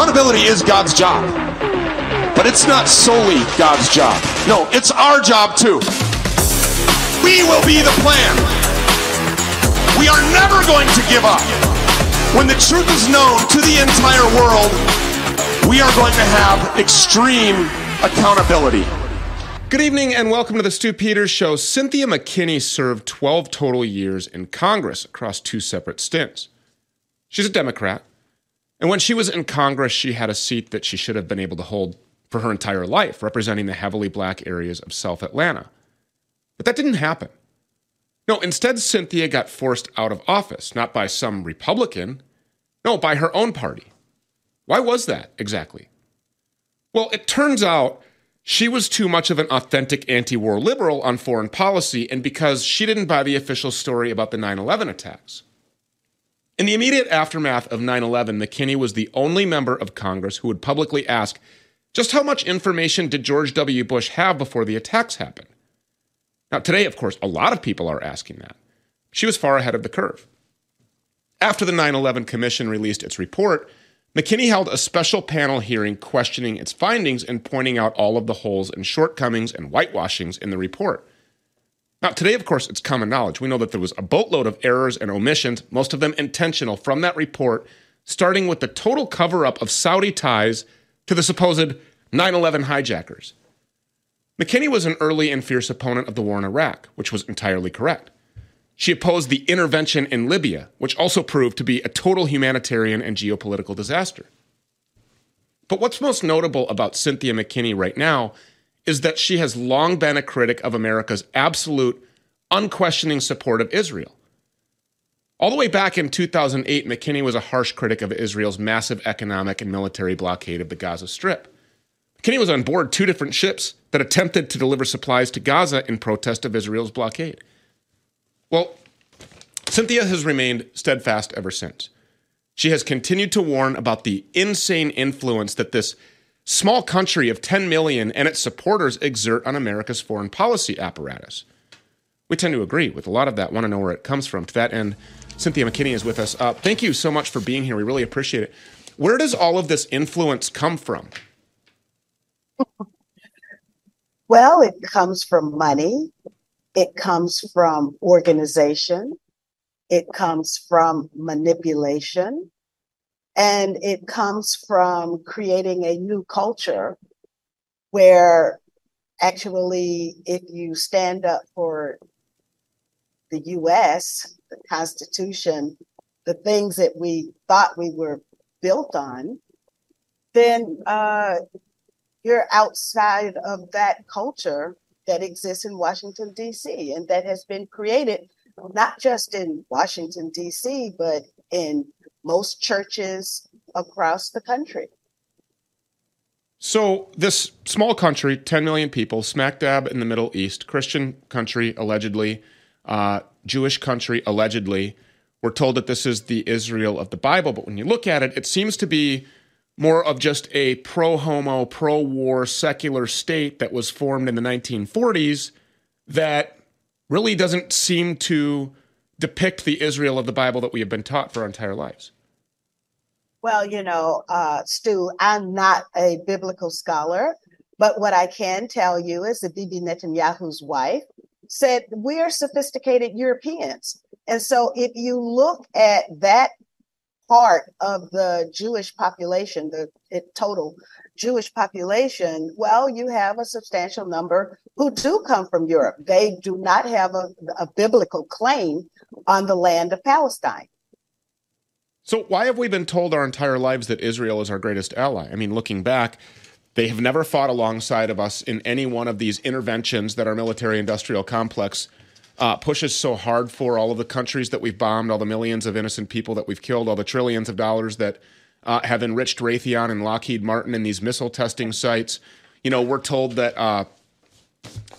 Accountability is God's job, but it's not solely God's job. No, it's our job too. We will be the plan. We are never going to give up. When the truth is known to the entire world, we are going to have extreme accountability. Good evening and welcome to the Stew Peters Show. Cynthia McKinney served 12 total years in Congress across two separate stints. She's a Democrat, and when she was in Congress, she had a seat that she should have been able to hold for her entire life, representing the heavily black areas of South Atlanta. But that didn't happen. No, instead, Cynthia got forced out of office, not by some Republican, no, by her own party. Why was that exactly? Well, it turns out she was too much of an authentic anti war liberal on foreign policy, and because she didn't buy the official story about the 9 11 attacks. In the immediate aftermath of 9 11, McKinney was the only member of Congress who would publicly ask just how much information did George W. Bush have before the attacks happened? Now, today, of course, a lot of people are asking that. She was far ahead of the curve. After the 9 11 Commission released its report, McKinney held a special panel hearing questioning its findings and pointing out all of the holes and shortcomings and whitewashings in the report. Now, today, of course, it's common knowledge. We know that there was a boatload of errors and omissions, most of them intentional, from that report, starting with the total cover up of Saudi ties to the supposed 9 11 hijackers. McKinney was an early and fierce opponent of the war in Iraq, which was entirely correct. She opposed the intervention in Libya, which also proved to be a total humanitarian and geopolitical disaster. But what's most notable about Cynthia McKinney right now is that she has long been a critic of America's absolute, unquestioning support of Israel. All the way back in 2008, McKinney was a harsh critic of Israel's massive economic and military blockade of the Gaza Strip. McKinney was on board two different ships that attempted to deliver supplies to Gaza in protest of Israel's blockade. Well, Cynthia has remained steadfast ever since. She has continued to warn about the insane influence that this small country of 10 million and its supporters exert on America's foreign policy apparatus. We tend to agree with a lot of that, want to know where it comes from. To that end, Cynthia McKinney is with us. Uh, thank you so much for being here. We really appreciate it. Where does all of this influence come from? Well, it comes from money, it comes from organization, it comes from manipulation, and it comes from creating a new culture where actually, if you stand up for the US, the Constitution, the things that we thought we were built on, then uh, you're outside of that culture that exists in Washington, D.C., and that has been created not just in Washington, D.C., but in most churches across the country. So, this small country, 10 million people, smack dab in the Middle East, Christian country, allegedly, uh, Jewish country, allegedly, we're told that this is the Israel of the Bible. But when you look at it, it seems to be more of just a pro homo, pro war, secular state that was formed in the 1940s that really doesn't seem to depict the Israel of the Bible that we have been taught for our entire lives. Well, you know, uh, Stew, I'm not a biblical scholar, but what I can tell you is that Bibi Netanyahu's wife said, We're sophisticated Europeans. And so if you look at that part of the Jewish population, the total Jewish population, well, you have a substantial number who do come from Europe. They do not have a, a biblical claim on the land of Palestine. So, why have we been told our entire lives that Israel is our greatest ally? I mean, looking back, they have never fought alongside of us in any one of these interventions that our military industrial complex uh, pushes so hard for all of the countries that we've bombed, all the millions of innocent people that we've killed, all the trillions of dollars that uh, have enriched Raytheon and Lockheed Martin in these missile testing sites. You know, we're told that uh,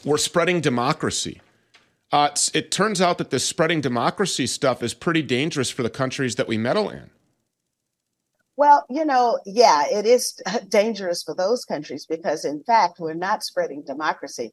we're spreading democracy. Uh, it turns out that this spreading democracy stuff is pretty dangerous for the countries that we meddle in. Well, you know, yeah, it is dangerous for those countries because, in fact, we're not spreading democracy.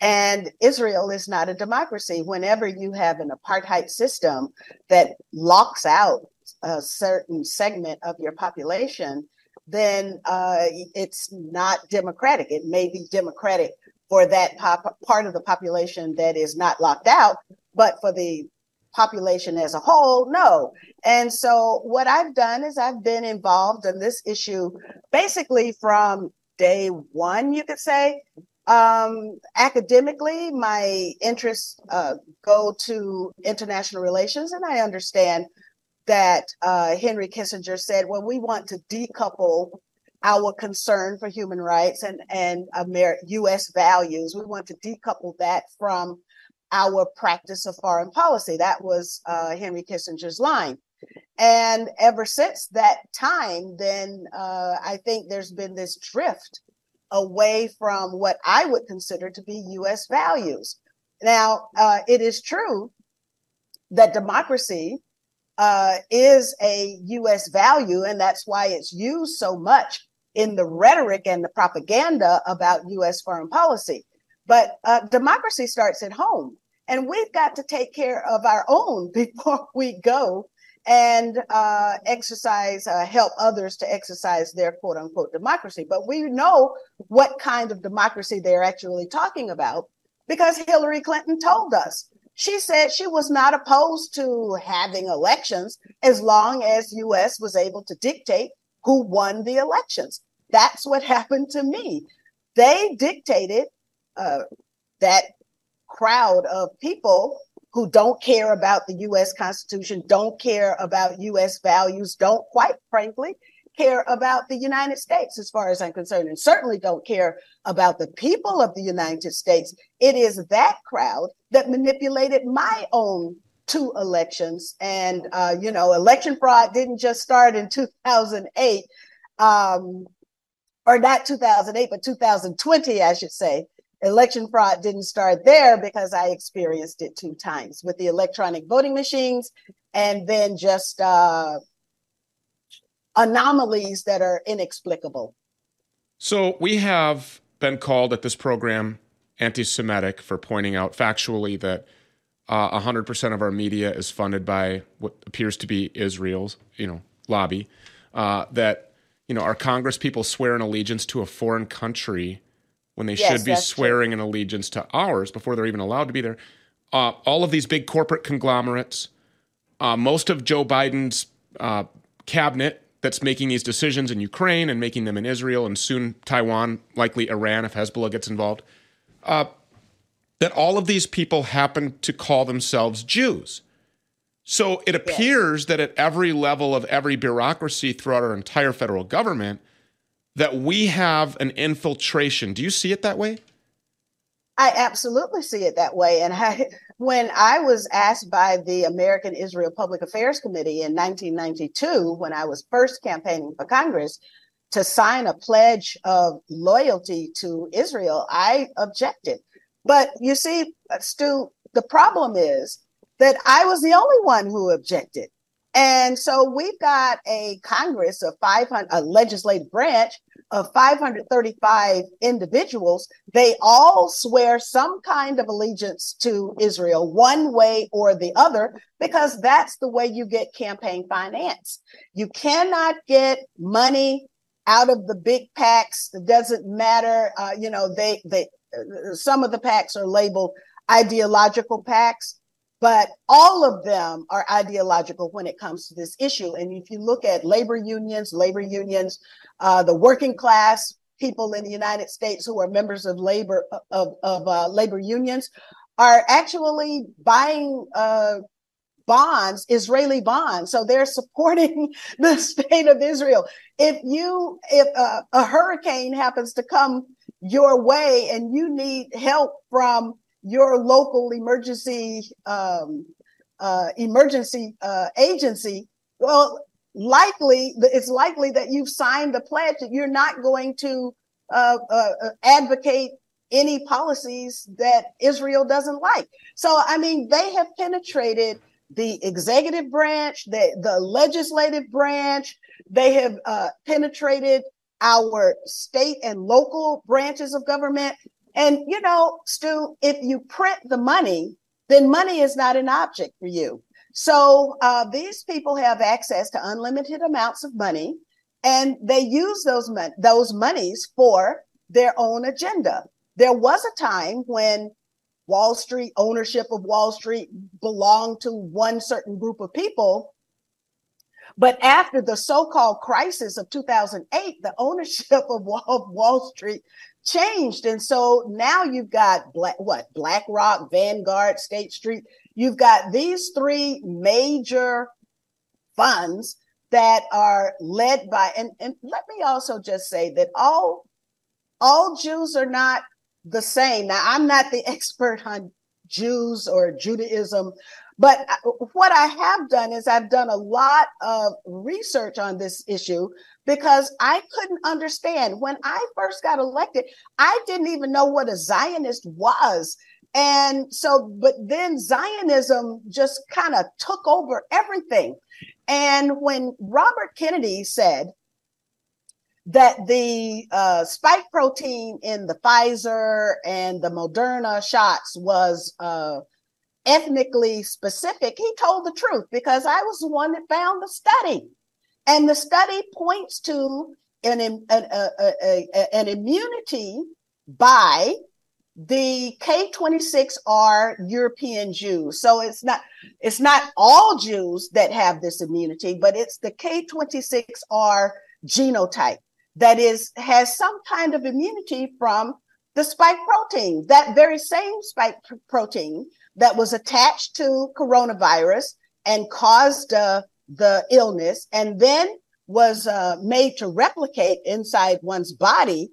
And Israel is not a democracy. Whenever you have an apartheid system that locks out a certain segment of your population, then uh, it's not democratic. It may be democratic for that pop- part of the population that is not locked out, but for the population as a whole, no. And so what I've done is I've been involved in this issue basically from day one, you could say. Um, academically, my interests uh, go to international relations, and I understand that uh, Henry Kissinger said, well, we want to decouple our concern for human rights and, and Amer- US values. We want to decouple that from our practice of foreign policy. That was uh, Henry Kissinger's line. And ever since that time, then uh, I think there's been this drift away from what I would consider to be US values. Now, uh, it is true that democracy uh, is a US value, and that's why it's used so much in the rhetoric and the propaganda about US foreign policy. But uh, democracy starts at home, and we've got to take care of our own before we go and uh, exercise, uh, help others to exercise their quote unquote democracy. But we know what kind of democracy they're actually talking about because Hillary Clinton told us. She said she was not opposed to having elections as long as US was able to dictate who won the elections. That's what happened to me. They dictated uh, that crowd of people who don't care about the US Constitution, don't care about US values, don't quite frankly care about the United States, as far as I'm concerned, and certainly don't care about the people of the United States. It is that crowd that manipulated my own two elections. And, uh, you know, election fraud didn't just start in 2008, um, or not 2008, but 2020, I should say. Election fraud didn't start there because I experienced it two times with the electronic voting machines and then just uh, anomalies that are inexplicable. So we have been called at this program anti Semitic for pointing out factually that uh, 100% of our media is funded by what appears to be Israel's, you know, lobby. Uh, that, you know, our Congress people swear an allegiance to a foreign country when they yes, should be swearing true. an allegiance to ours before they're even allowed to be there. Uh, all of these big corporate conglomerates, uh, most of Joe Biden's uh, cabinet that's making these decisions in Ukraine and making them in Israel and soon Taiwan, likely Iran if Hezbollah gets involved, uh, that all of these people happen to call themselves Jews. So it appears that at every level of every bureaucracy throughout our entire federal government, that we have an infiltration. Do you see it that way? I absolutely see it that way. And I, when I was asked by the American Israel Public Affairs Committee in 1992, when I was first campaigning for Congress, to sign a pledge of loyalty to Israel, I objected. But you see, Stew, the problem is that I was the only one who objected. And so we've got a Congress of 500, a legislative branch of 535 individuals, they all swear some kind of allegiance to Israel, one way or the other, because that's the way you get campaign finance. You cannot get money out of the big PACs. It doesn't matter. Uh, you know, they, they, some of the PACs are labeled ideological PACs, but all of them are ideological when it comes to this issue. And if you look at labor unions, labor unions, uh, the working class people in the United States who are members of labor of, of uh, labor unions are actually buying uh, bonds, Israeli bonds. So they're supporting the state of Israel. If you, if uh, a hurricane happens to come your way and you need help from your local emergency um, uh, emergency uh, agency, well, likely it's likely that you've signed the pledge that you're not going to uh, uh, uh, advocate any policies that Israel doesn't like. So, I mean, they have penetrated the executive branch, the, the legislative branch. They have uh, penetrated our state and local branches of government. And, you know, Stew, if you print the money, then money is not an object for you. So uh, these people have access to unlimited amounts of money. and they use those mon- those monies for their own agenda. There was a time when Wall Street ownership of Wall Street belonged to one certain group of people. But after the so-called crisis of 2008, the ownership of Wall, Street changed. And so now you've got Black, what BlackRock, Vanguard, State Street. You've got these three major funds that are led by, and, and let me also just say that all all Jews are not the same. Now, I'm not the expert on Jews or Judaism, but what I have done is I've done a lot of research on this issue because I couldn't understand. When I first got elected, I didn't even know what a Zionist was. And so, but then Zionism just kind of took over everything. And when Robert Kennedy said that the uh, spike protein in the Pfizer and the Moderna shots was uh, ethnically specific, he told the truth because I was the one that found the study. And the study points to an, an, a, a, a, an immunity by the K26 are European Jews. So it's not it's not all Jews that have this immunity, but it's the K26R genotype that is has some kind of immunity from the spike protein, that very same spike pr- protein that was attached to coronavirus and caused uh, the illness, and then was uh, made to replicate inside one's body,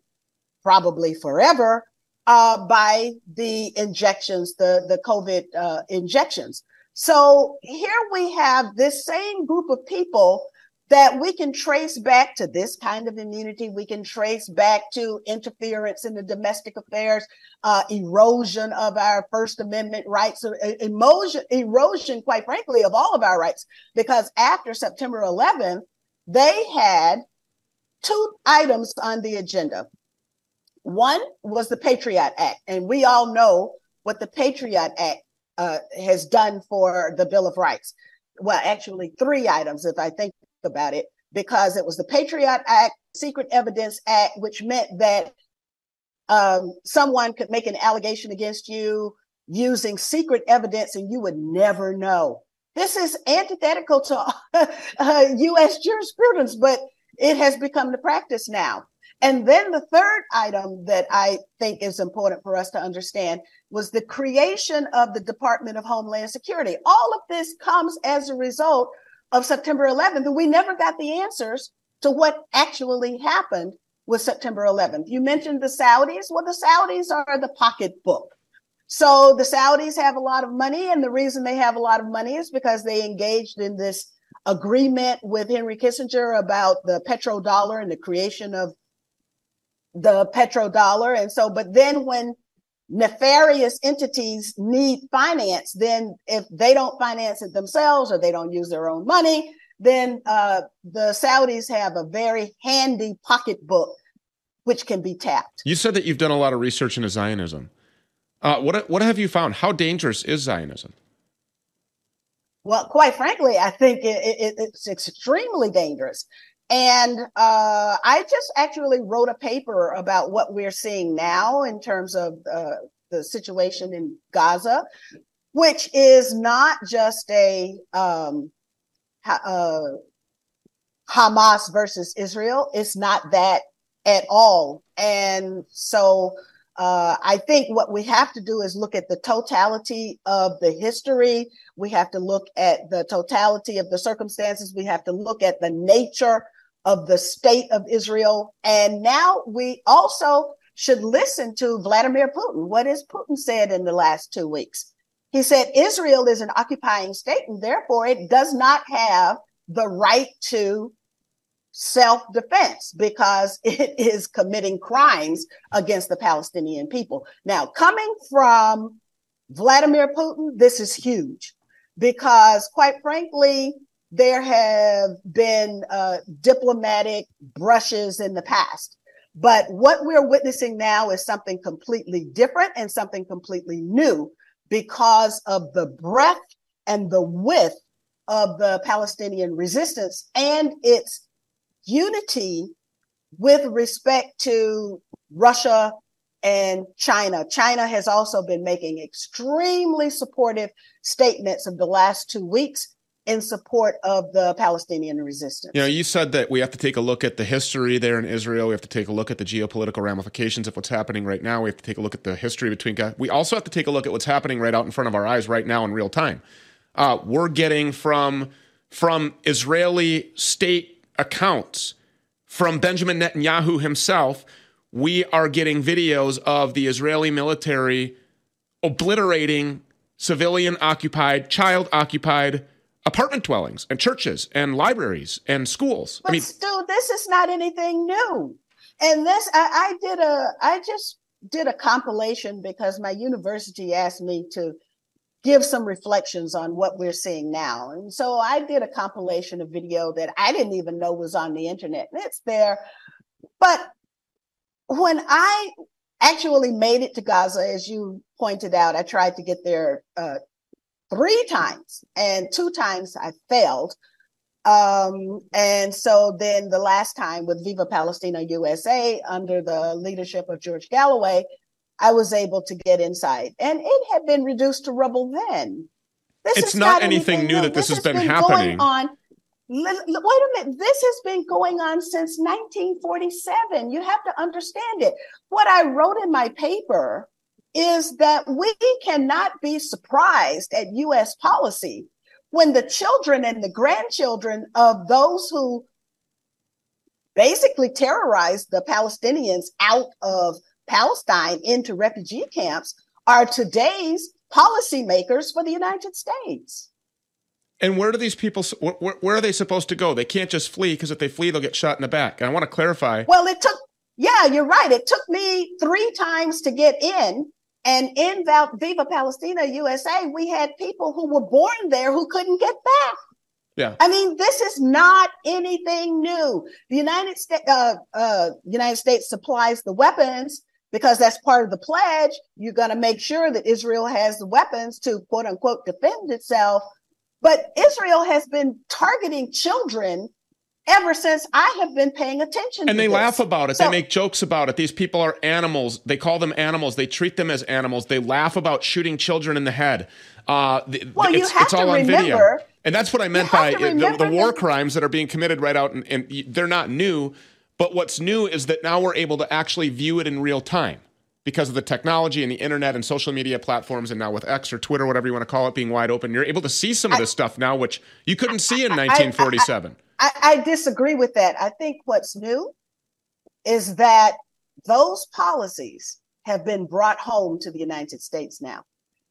probably forever, uh, by the injections, the the COVID uh, injections. So here we have this same group of people that we can trace back to this kind of immunity. We can trace back to interference in the domestic affairs, uh, erosion of our First Amendment rights, uh, erosion, erosion, quite frankly, of all of our rights. Because after September 11th, they had two items on the agenda. One was the Patriot Act, and we all know what the Patriot Act uh, has done for the Bill of Rights. Well, actually, three items, if I think about it because it was the Patriot Act, Secret Evidence Act, which meant that um, someone could make an allegation against you using secret evidence and you would never know. This is antithetical to uh, US jurisprudence, but it has become the practice now. And then the third item that I think is important for us to understand was the creation of the Department of Homeland Security. All of this comes as a result of September 11th, and we never got the answers to what actually happened with September 11th. You mentioned the Saudis. Well, the Saudis are the pocketbook. So the Saudis have a lot of money, and the reason they have a lot of money is because they engaged in this agreement with Henry Kissinger about the petrodollar and the creation of the petrodollar. And so, but then when nefarious entities need finance, then if they don't finance it themselves or they don't use their own money, then uh, the Saudis have a very handy pocketbook which can be tapped. You said that you've done a lot of research into Zionism. Uh, what what have you found? How dangerous is Zionism? Well, quite frankly, I think it, it, it's extremely dangerous. And uh, I just actually wrote a paper about what we're seeing now in terms of uh, the situation in Gaza, which is not just a um, uh, Hamas versus Israel. It's not that at all. And so uh, I think what we have to do is look at the totality of the history. We have to look at the totality of the circumstances. We have to look at the nature of the state of Israel. And now we also should listen to Vladimir Putin. What has Putin said in the last two weeks? He said Israel is an occupying state and therefore it does not have the right to self defense because it is committing crimes against the Palestinian people. Now, coming from Vladimir Putin, this is huge because, quite frankly, there have been uh, diplomatic brushes in the past. But what we're witnessing now is something completely different and something completely new because of the breadth and the width of the Palestinian resistance and its unity with respect to Russia and China. China has also been making extremely supportive statements of the last two weeks in support of the Palestinian resistance. You know, you said that we have to take a look at the history there in Israel. We have to take a look at the geopolitical ramifications of what's happening right now. We have to take a look at the history between. We also have to take a look at what's happening right out in front of our eyes right now in real time. Uh, we're getting from from Israeli state accounts, from Benjamin Netanyahu himself, we are getting videos of the Israeli military obliterating civilian occupied, child occupied apartment dwellings and churches and libraries and schools. But I mean, still, this is not anything new. And this, I, I did a, I just did a compilation because my university asked me to give some reflections on what we're seeing now. And so I did a compilation of video that I didn't even know was on the internet. And it's there. But when I actually made it to Gaza, as you pointed out, I tried to get there uh, three times, and two times I failed. Um, and so then the last time with Viva Palestina USA under the leadership of George Galloway, I was able to get inside. And it had been reduced to rubble then. This it's not, not, anything, anything new that this, this has been, been happening. on Wait a minute. This has been going on since 1947. You have to understand it. What I wrote in my paper is that we cannot be surprised at US policy when the children and the grandchildren of those who basically terrorized the Palestinians out of Palestine into refugee camps are today's policymakers for the United States. And where do these people? Where, where, are they supposed to go? They can't just flee because if they flee, they'll get shot in the back. And I want to clarify. Well, it took. Yeah, you're right. It took me three times to get in, and in Viva Palestina USA, we had people who were born there who couldn't get back. Yeah. I mean, this is not anything new. The United States, uh, uh, United States supplies the weapons because that's part of the pledge. You're going to make sure that Israel has the weapons to quote unquote defend itself. But Israel has been targeting children ever since I have been paying attention. And they this. laugh about it. So, they make jokes about it. These people are animals. They call them animals. They treat them as animals. They laugh about shooting children in the head. Uh, well, it's, you have it's all to on remember, video. And that's what I meant by the, the, war crimes that are being committed right out, and, and they're not new. But what's new is that now we're able to actually view it in real time because of the technology and the internet and social media platforms, and now with X or Twitter, whatever you want to call it, being wide open, you're able to see some of this stuff now, which you couldn't see in 1947. I, I, I disagree with that. I think what's new is that those policies have been brought home to the United States now.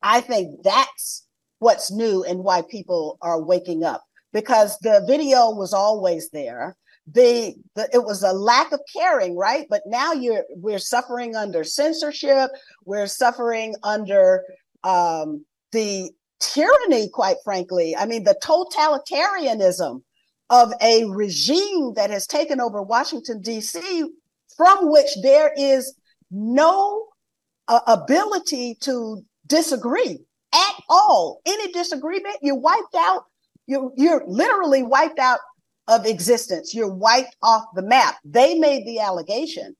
I think that's what's new and why people are waking up because the video was always there. The, the it was a lack of caring, right? But now you're we're suffering under censorship. We're suffering under um, the tyranny, quite frankly. I mean, the totalitarianism of a regime that has taken over Washington, D.C., from which there is no uh, ability to disagree at all. Any disagreement, you're wiped out. You're, you're literally wiped out of existence. You're wiped off the map. They made the allegation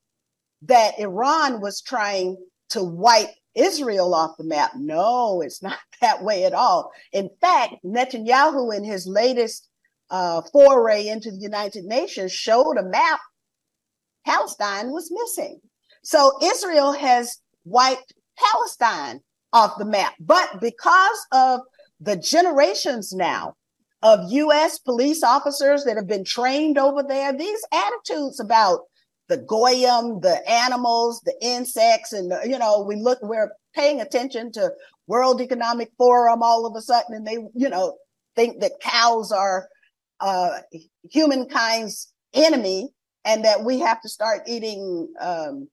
that Iran was trying to wipe Israel off the map. No, it's not that way at all. In fact, Netanyahu, in his latest uh, foray into the United Nations showed a map, Palestine was missing. So Israel has wiped Palestine off the map. But because of the generations now of US police officers that have been trained over there, these attitudes about the goyim, the animals, the insects, and the, you know, we look, we're paying attention to World Economic Forum all of a sudden, and they, you know, think that cows are uh, humankind's enemy and that we have to start eating um,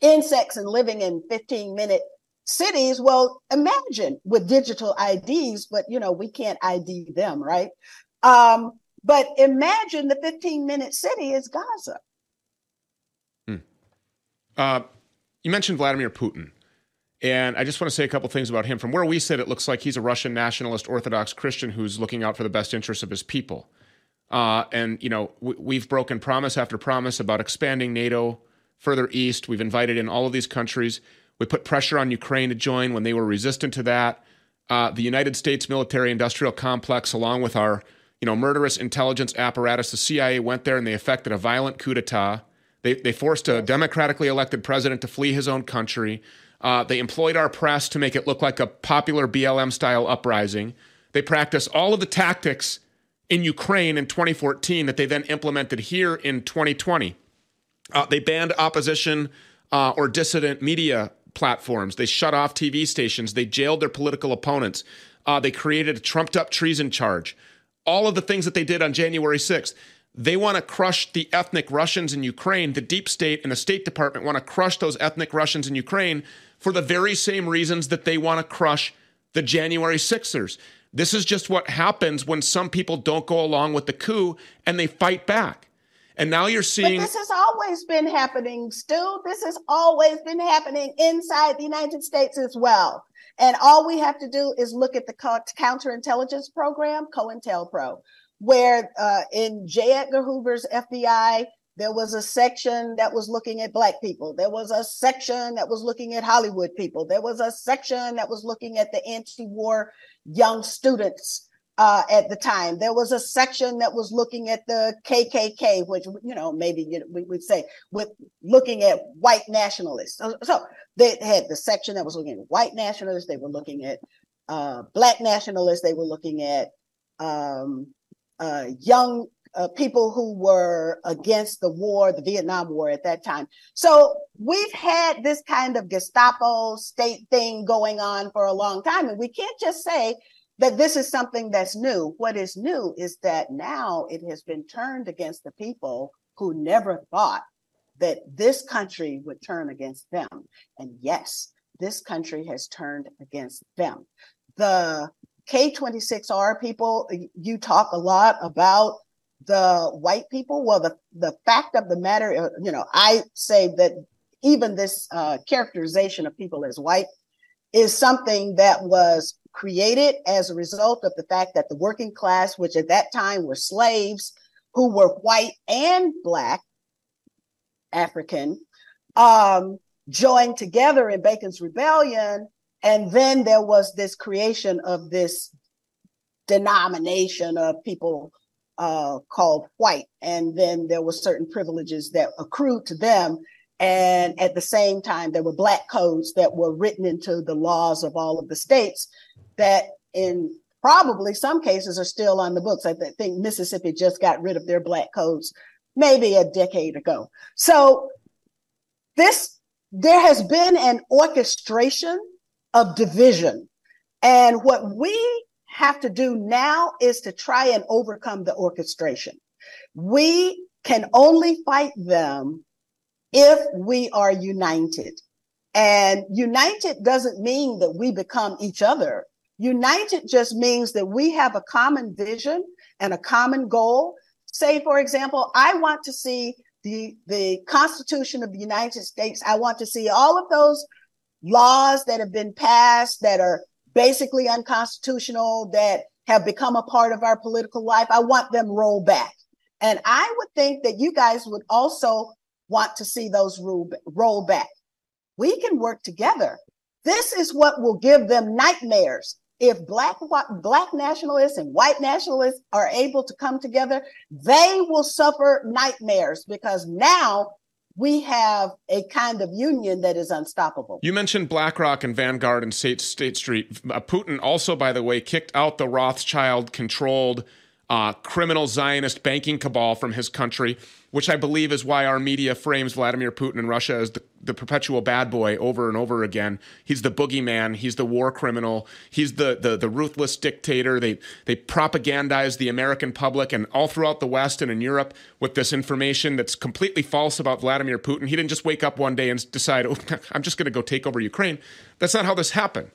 insects and living in 15 minute cities. Well imagine with digital ids but you know we can't id them right? Um, but imagine the 15 minute city is gaza. Hmm. uh, you mentioned vladimir putin and I just want to say a couple things about him. From where we sit, it looks like he's a Russian nationalist Orthodox Christian who's looking out for the best interests of his people. Uh, and you know we, have broken promise after promise about expanding NATO further east. We've invited in all of these countries. We put pressure on Ukraine to join when they were resistant to that. Uh, the United States military-industrial complex, along with our you know murderous intelligence apparatus, the CIA went there and they effected a violent coup d'état. They, they forced a democratically elected president to flee his own country. Uh, they employed our press to make it look like a popular BLM style uprising. They practiced all of the tactics in Ukraine in 2014 that they then implemented here in 2020. Uh, they banned opposition uh, or dissident media platforms. They shut off TV stations. They jailed their political opponents. Uh, they created a trumped up treason charge. All of the things that they did on January 6th. They want to crush the ethnic Russians in Ukraine. The deep state and the State Department want to crush those ethnic Russians in Ukraine for the very same reasons that they want to crush the January 6ers. This is just what happens when some people don't go along with the coup and they fight back. And now you're seeing. But this has always been happening, Stew. This has always been happening inside the United States as well. And all we have to do is look at the counterintelligence program, COINTELPRO, where uh, in J. Edgar Hoover's FBI, there was a section that was looking at Black people. There was a section that was looking at Hollywood people. There was a section that was looking at the anti war young students uh, at the time. There was a section that was looking at the KKK, which you know maybe you know, we would say with looking at white nationalists. So, so, they had the section that was looking at white nationalists. They were looking at uh, black nationalists. They were looking at um, uh, young uh, people who were against the war, the Vietnam War at that time. So we've had this kind of Gestapo state thing going on for a long time, and we can't just say that this is something that's new. What is new is that now it has been turned against the people who never thought that this country would turn against them. And yes, this country has turned against them. The K26R people, you talk a lot about the white people. Well, the, the fact of the matter, uh, you know, I say that even this uh, characterization of people as white is something that was created as a result of the fact that the working class, which at that time were slaves who were white and black, African, um, joined together in Bacon's Rebellion. And then there was this creation of this denomination of people uh, called white. And then there were certain privileges that accrued to them. And at the same time, there were black codes that were written into the laws of all of the states that in probably some cases are still on the books. I think Mississippi just got rid of their black codes maybe a decade ago. So this there has been an orchestration of division. And what we have to do now is to try and overcome the orchestration. We can only fight them if we are united. And united doesn't mean that we become each other. United just means that we have a common vision and a common goal. Say, for example, I want to see the, the Constitution of the United States. I want to see all of those laws that have been passed that are basically unconstitutional, that have become a part of our political life. I want them rolled back. And I would think that you guys would also want to see those roll, roll back. We can work together. This is what will give them nightmares. If black black nationalists and white nationalists are able to come together, they will suffer nightmares because now we have a kind of union that is unstoppable. You mentioned BlackRock and Vanguard and State, State Street. Uh, Putin also, by the way, kicked out the Rothschild controlled uh, criminal Zionist banking cabal from his country, which I believe is why our media frames Vladimir Putin and Russia as the, the perpetual bad boy over and over again. He's the boogeyman. He's the war criminal. He's the, the, the ruthless dictator. They, they propagandize the American public and all throughout the West and in Europe with this information that's completely false about Vladimir Putin. He didn't just wake up one day and decide, oh, I'm just going to go take over Ukraine. That's not how this happened.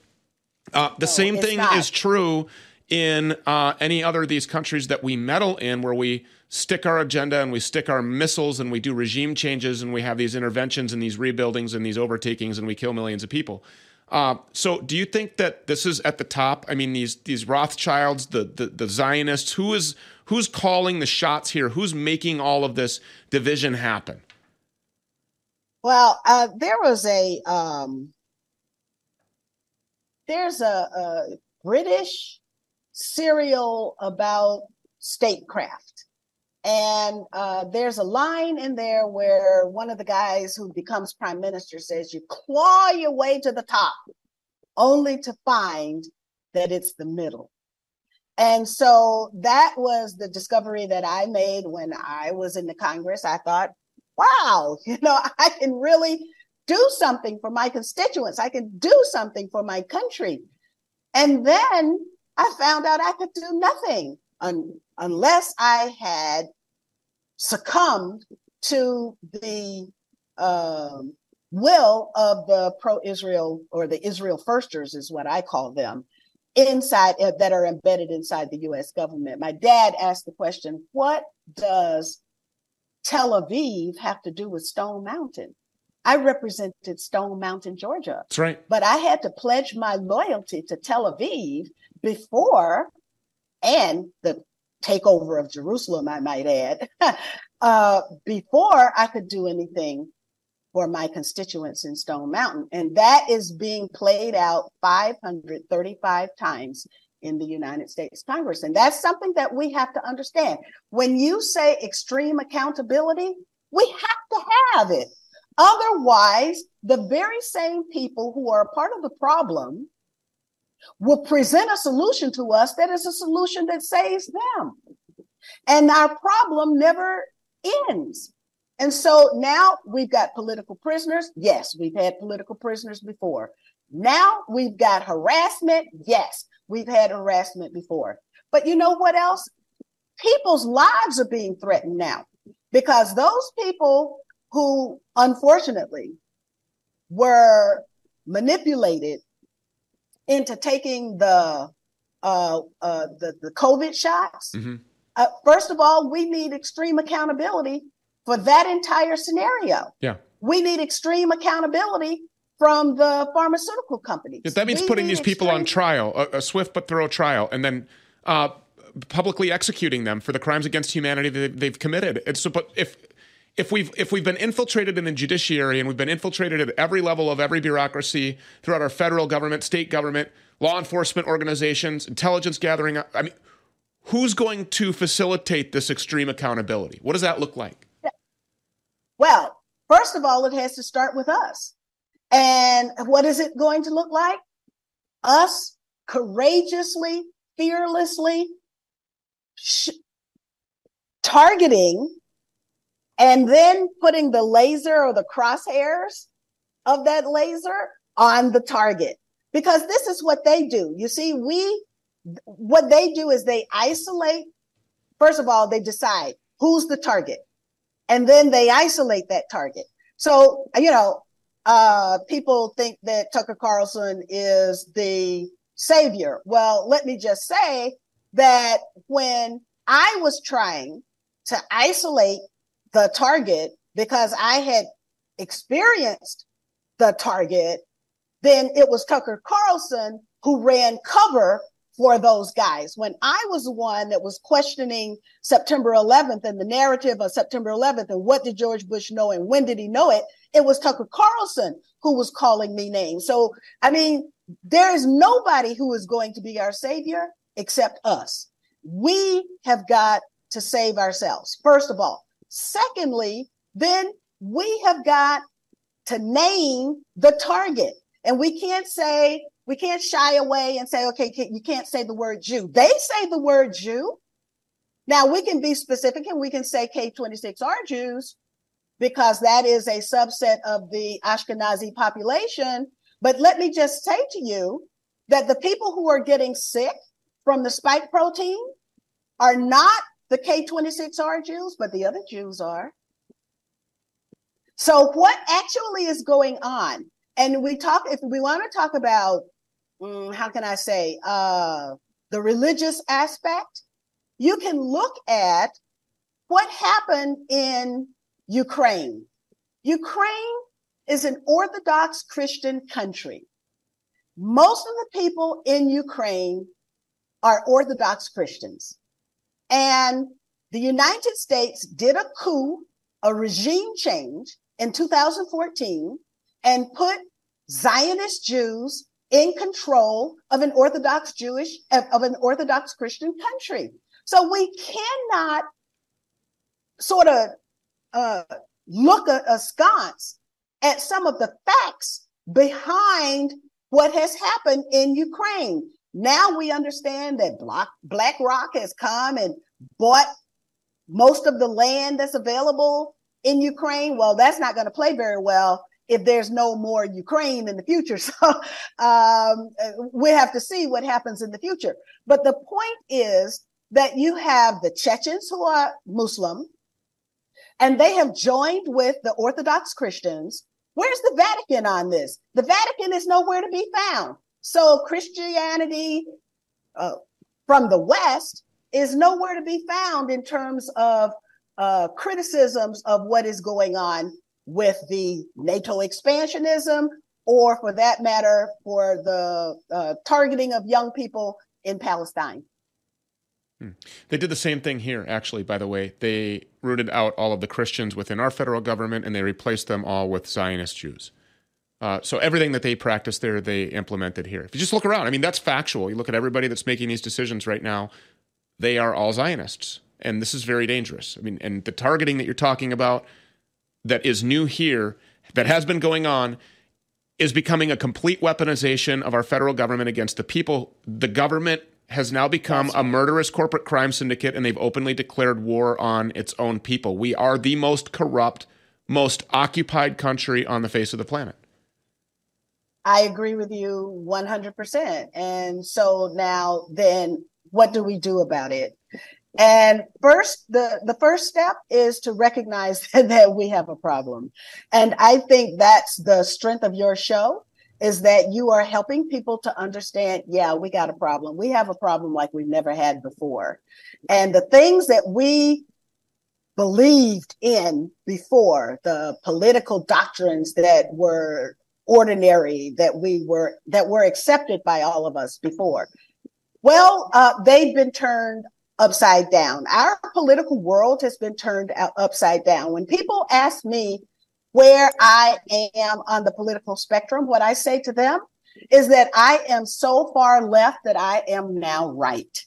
Uh, the no, same thing not. is true in uh, any other of these countries that we meddle in, where we stick our agenda and we stick our missiles and we do regime changes and we have these interventions and these rebuildings and these overtakings and we kill millions of people. Uh, so, do you think that this is at the top? I mean, these these Rothschilds, the, the the Zionists, who is who's calling the shots here? Who's making all of this division happen? Well, uh, there was a um, there's a, a British serial about statecraft. And uh, there's a line in there where one of the guys who becomes prime minister says, You claw your way to the top, only to find that it's the middle. And so that was the discovery that I made when I was in the Congress. I thought, wow, you know, I can really do something for my constituents. I can do something for my country. And then I found out I could do nothing un- unless I had succumbed to the um, will of the pro-Israel or the Israel firsters is what I call them inside uh, that are embedded inside the U.S. government. My dad asked the question, "What does Tel Aviv have to do with Stone Mountain?" I represented Stone Mountain, Georgia. That's right. But I had to pledge my loyalty to Tel Aviv before and the takeover of Jerusalem, I might add, uh, before I could do anything for my constituents in Stone Mountain. And that is being played out 535 times in the United States Congress. And that's something that we have to understand. When you say extreme accountability, we have to have it. Otherwise, the very same people who are part of the problem will present a solution to us that is a solution that saves them. And our problem never ends. And so now we've got political prisoners. Yes, we've had political prisoners before. Now we've got harassment. Yes, we've had harassment before. But you know what else? People's lives are being threatened now because those people who unfortunately were manipulated into taking the uh, uh, the, the COVID shots. Mm-hmm. Uh, first of all, we need extreme accountability for that entire scenario. Yeah. We need extreme accountability from the pharmaceutical companies. Yeah, that means we putting these people on trial, a, a, swift but thorough trial, and then uh, publicly executing them for the crimes against humanity that they've committed. And so, but if if we've if we've been infiltrated in the judiciary and we've been infiltrated at every level of every bureaucracy throughout our federal government, state government, law enforcement organizations, intelligence gathering, I mean, who's going to facilitate this extreme accountability? What does that look like? Well, first of all, it has to start with us. And what is it going to look like? Us courageously, fearlessly sh- targeting and then putting the laser or the crosshairs of that laser on the target. Because this is what they do. You see we what they do is they isolate. First of all they decide who's the target. And then they isolate that target. So you know uh, people think that tucker carlson is the savior. Well let me just say that when i was trying to isolate the target because I had experienced the target, then it was Tucker Carlson who ran cover for those guys. When I was the one that was questioning September 11th and the narrative of September 11th and what did George Bush know and when did he know it, it was Tucker Carlson who was calling me names. So, I mean, there is nobody who is going to be our savior except us. We have got to save ourselves. First of all, Secondly, then we have got to name the target. And we can't say, we can't shy away and say, okay, you can't say the word Jew. They say the word Jew. Now we can be specific and we can say K26R Jews because that is a subset of the Ashkenazi population. But let me just say to you that the people who are getting sick from the spike protein are not the K26R Jews, but the other Jews are. So, what actually is going on? And we talk, if we want to talk about, um, how can I say, uh, the religious aspect, you can look at what happened in Ukraine. Ukraine is an Orthodox Christian country. Most of the people in Ukraine are Orthodox Christians. And the United States did a coup, a regime change in 2014, and put Zionist Jews in control of an Orthodox Jewish, of an Orthodox Christian country. So we cannot sort of uh, look askance at some of the facts behind what has happened in Ukraine. Now we understand that Black, BlackRock has come and bought most of the land that's available in Ukraine. Well, that's not going to play very well if there's no more Ukraine in the future. So um, we have to see what happens in the future. But the point is that you have the Chechens who are Muslim, and they have joined with the Orthodox Christians. Where's the Vatican on this? The Vatican is nowhere to be found. So Christianity uh, from the West is nowhere to be found in terms of uh, criticisms of what is going on with the NATO expansionism, or for that matter, for the uh, targeting of young people in Palestine. Hmm. They did the same thing here, actually, by the way. They rooted out all of the Christians within our federal government and they replaced them all with Zionist Jews. Uh, so everything that they practiced there, they implemented here. If you just look around, I mean, that's factual. You look at everybody that's making these decisions right now, they are all Zionists. And this is very dangerous. I mean, and the targeting that you're talking about that is new here, that has been going on, is becoming a complete weaponization of our federal government against the people. The government has now become a murderous corporate crime syndicate, and they've openly declared war on its own people. We are the most corrupt, most occupied country on the face of the planet. I agree with you 100%. And so now, then, what do we do about it? And first, the, the first step is to recognize that we have a problem. And I think that's the strength of your show is that you are helping people to understand, yeah, we got a problem. We have a problem like we've never had before. And the things that we believed in before, the political doctrines that were ordinary, that we were, that were accepted by all of us before, well, uh, they've been turned upside down. Our political world has been turned upside down. When people ask me where I am on the political spectrum, what I say to them is that I am so far left that I am now right.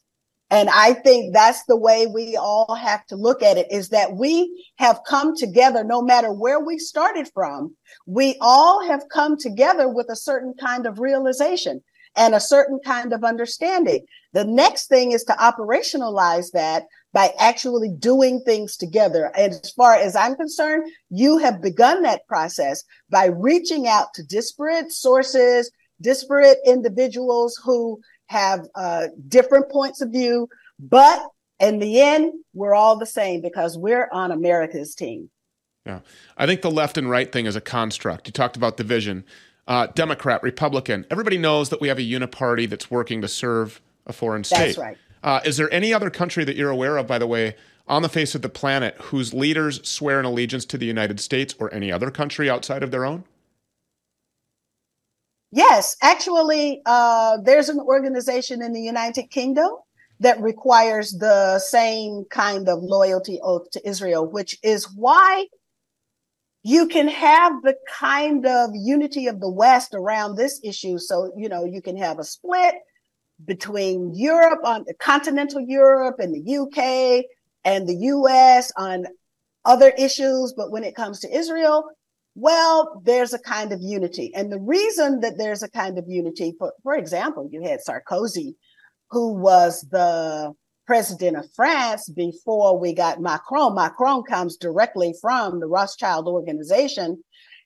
And I think that's the way we all have to look at it is that we have come together, no matter where we started from, we all have come together with a certain kind of realization and a certain kind of understanding. The next thing is to operationalize that by actually doing things together. As far as I'm concerned, you have begun that process by reaching out to disparate sources, disparate individuals who have uh, different points of view. But in the end, we're all the same because we're on America's team. Yeah. I think the left and right thing is a construct. You talked about division uh, Democrat, Republican. Everybody knows that we have a uniparty that's working to serve a foreign state. That's right. Uh, is there any other country that you're aware of, by the way, on the face of the planet whose leaders swear an allegiance to the United States or any other country outside of their own? Yes, actually, uh, there's an organization in the United Kingdom that requires the same kind of loyalty oath to Israel, which is why you can have the kind of unity of the West around this issue. So, you know, you can have a split between Europe on the continental Europe and the UK and the US on other issues. But when it comes to Israel, well, there's a kind of unity. And the reason that there's a kind of unity, for, for example, you had Sarkozy, who was the president of France before we got Macron. Macron comes directly from the Rothschild organization.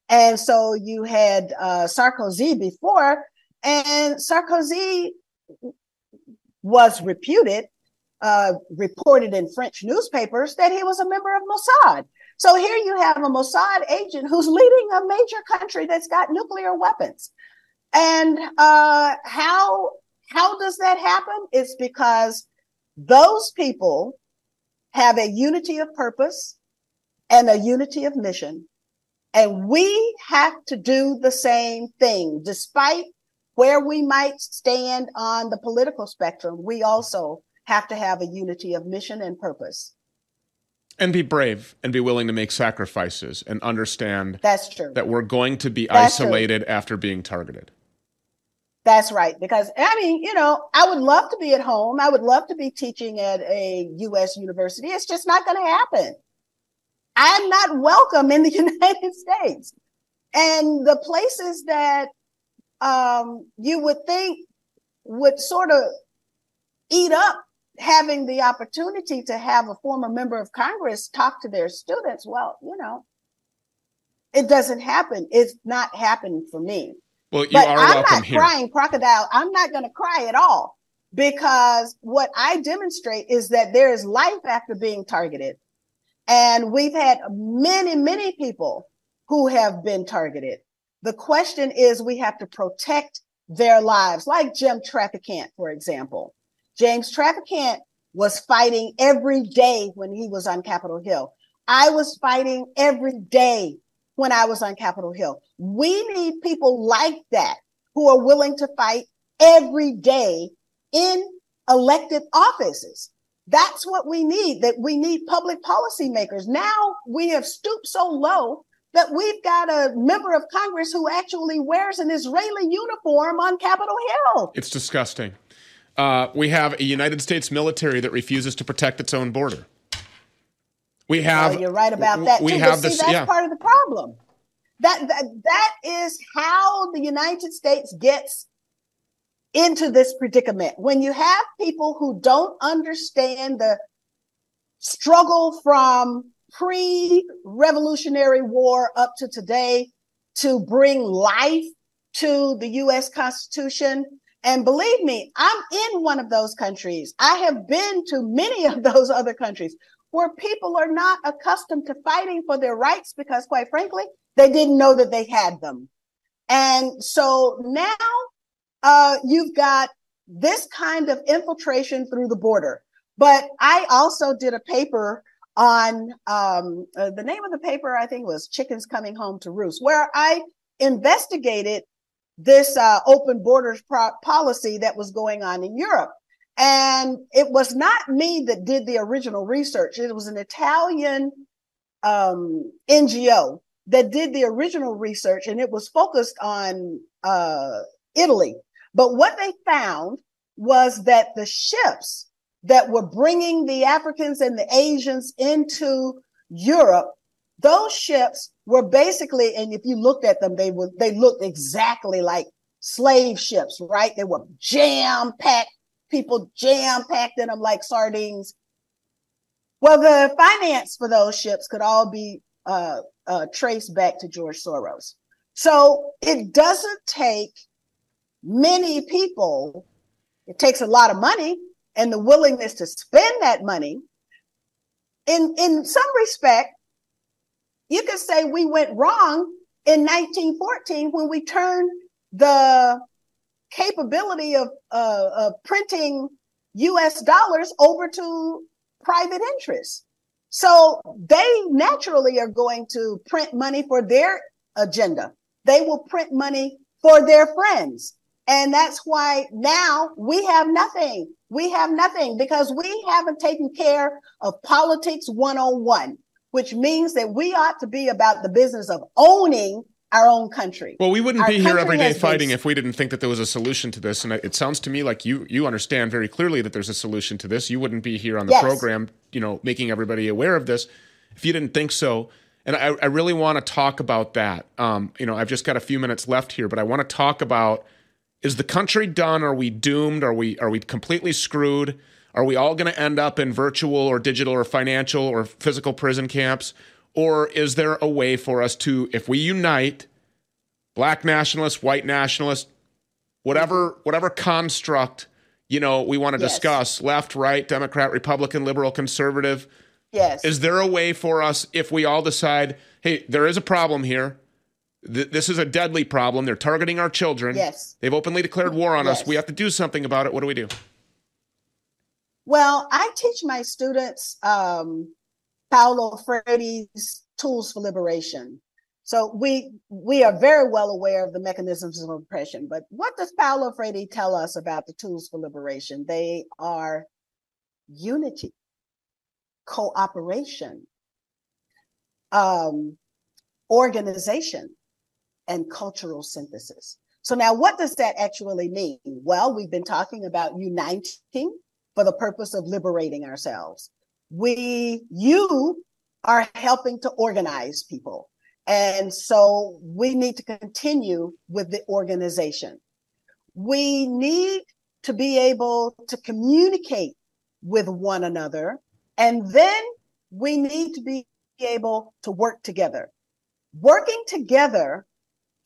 And so you had uh, Sarkozy before, and Sarkozy was reputed, uh, reported in French newspapers that he was a member of Mossad. So here you have a Mossad agent who's leading a major country that's got nuclear weapons. And uh, how how does that happen? It's because those people have a unity of purpose and a unity of mission. And we have to do the same thing, despite where we might stand on the political spectrum. We also have to have a unity of mission and purpose. And be brave and be willing to make sacrifices and understand That's true. that we're going to be That's true. isolated after being targeted. That's right. Because I mean, you know, I would love to be at home. I would love to be teaching at a US university. It's just not going to happen. I'm not welcome in the United States. And the places that um, you would think would sort of eat up having the opportunity to have a former member of Congress talk to their students. Well, you know, it doesn't happen. It's not happening for me. Well, you but are I'm welcome not here. crying crocodile. I'm not going to cry at all because what I demonstrate is that there is life after being targeted. And we've had many, many people who have been targeted. The question is we have to protect their lives, like Jim Traficant, for example. James Traficant was fighting every day when he was on Capitol Hill. I was fighting every day when I was on Capitol Hill. We need people like that who are willing to fight every day in elected offices. That's what we need, that we need public policy makers. Now we have stooped so low that we've got a member of Congress who actually wears an Israeli uniform on Capitol Hill. It's disgusting. Uh, we have a United States military that refuses to protect its own border. We have. Well, you're right about that we too. have but see, that's yeah. part of the problem. That, that that is how the United States gets into this predicament. When you have people who don't understand the struggle from pre-revolutionary war up to today to bring life to the US Constitution. And believe me, I'm in one of those countries. I have been to many of those other countries where people are not accustomed to fighting for their rights because, quite frankly, they didn't know that they had them. And so now uh, you've got this kind of infiltration through the border. But I also did a paper on um, uh, the name of the paper, I think was Chickens Coming Home to Roost, where I investigated this uh, open borders pro- policy that was going on in Europe. And it was not me that did the original research. It was an Italian um, NGO that did the original research, and it was focused on uh, Italy. But what they found was that the ships that were bringing the Africans and the Asians into Europe, those ships were basically, and if you looked at them, they were they looked exactly like slave ships, right? They were jam packed, people jam packed in them like sardines. Well, the finance for those ships could all be uh, uh, traced back to George Soros. So it doesn't take many people. It takes a lot of money and the willingness to spend that money. In in some respect, you could say we went wrong in 1914 when we turned the capability of, uh, of printing U.S. dollars over to private interests. So they naturally are going to print money for their agenda. They will print money for their friends. And that's why now we have nothing. We have nothing because we haven't taken care of politics 101, which means that we ought to be about the business of owning our own country. Well, we wouldn't Our be here every day has been- fighting if we didn't think that there was a solution to this. And it it sounds to me like you you understand very clearly that there's a solution to this. You wouldn't be here on the Yes. program, you know, making everybody aware of this if you didn't think so. And I, I really want to talk about that. Um, you know, I've just got a few minutes left here, but I want to talk about is the country done? Are we doomed? Are we are we completely screwed? Are we all going to end up in virtual or digital or financial or physical prison camps? Or is there a way for us to, if we unite, black nationalists, white nationalists, whatever whatever construct you know we want to Yes. discuss, left, right, Democrat, Republican, liberal, conservative, Yes. is there a way for us if we all decide, hey, there is a problem here. Th- this is a deadly problem. They're targeting our children. Yes. They've openly declared war on us. We have to do something about it. What do we do? Well, I teach my students um, Paulo Freire's Tools for Liberation. So we we are very well aware of the mechanisms of oppression. But what does Paulo Freire tell us about the tools for liberation? They are unity, cooperation, um, organization, and cultural synthesis. So now what does that actually mean? Well, we've been talking about uniting for the purpose of liberating ourselves. We, you are helping to organize people. And so we need to continue with the organization. We need to be able to communicate with one another. And then we need to be able to work together. Working together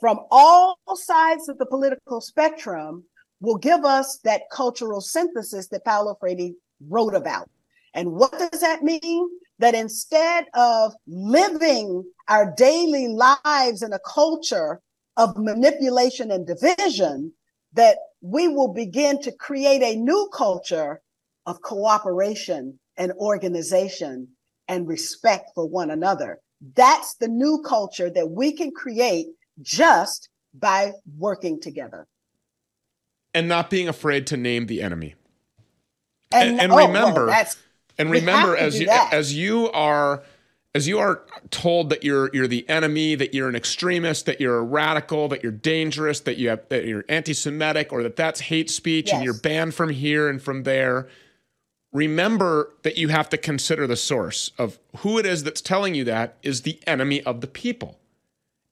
from all sides of the political spectrum will give us that cultural synthesis that Paulo Freire wrote about. And what does that mean? That instead of living our daily lives in a culture of manipulation and division, that we will begin to create a new culture of cooperation and organization and respect for one another. That's the new culture that we can create just by working together. And not being afraid to name the enemy. And, and, and oh, remember, well, and remember as you that. as you are as you are told that you're you're the enemy, that you're an extremist, that you're a radical, that you're dangerous, that you have that you're anti-Semitic, or that that's hate speech, yes. and you're banned from here and from there. Remember that you have to consider the source of who it is that's telling you that is the enemy of the people.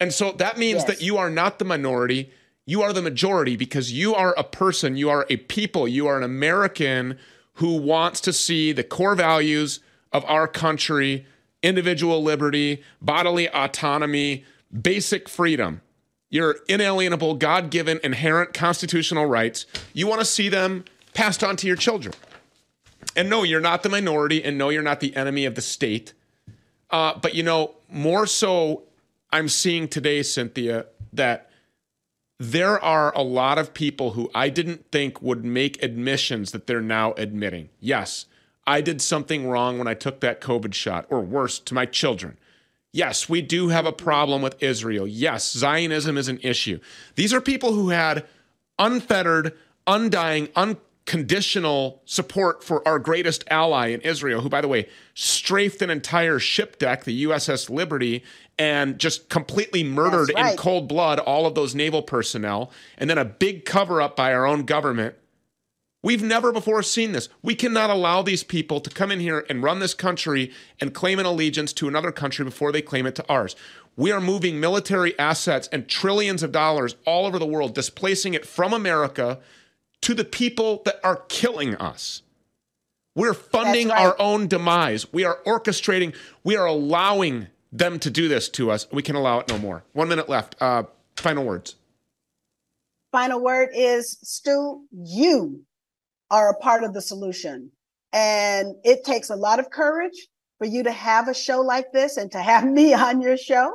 And so that means yes. that you are not the minority, you are the majority because you are a person, you are a people, you are an American who wants to see the core values of our country individual liberty, bodily autonomy, basic freedom, your inalienable, God given, inherent constitutional rights. You want to see them passed on to your children. And no, you're not the minority, and no, you're not the enemy of the state. Uh, but you know, more so, I'm seeing today, Cynthia, that there are a lot of people who I didn't think would make admissions that they're now admitting. Yes, I did something wrong when I took that COVID shot, or worse, to my children. Yes, we do have a problem with Israel. Yes, Zionism is an issue. These are people who had unfettered, undying, unconditional support for our greatest ally in Israel, who, by the way, strafed an entire ship deck, the USS Liberty, and just completely murdered right. in cold blood all of those naval personnel, and then a big cover up by our own government. We've never before seen this. We cannot allow these people to come in here and run this country and claim an allegiance to another country before they claim it to ours. We are moving military assets and trillions of dollars all over the world, displacing it from America to the people that are killing us. We're funding right. our own demise. We are orchestrating, we are allowing them to do this to us. We can allow it no more. One minute left. Uh, final words. Final word is Stew, you are a part of the solution. And it takes a lot of courage for you to have a show like this and to have me on your show.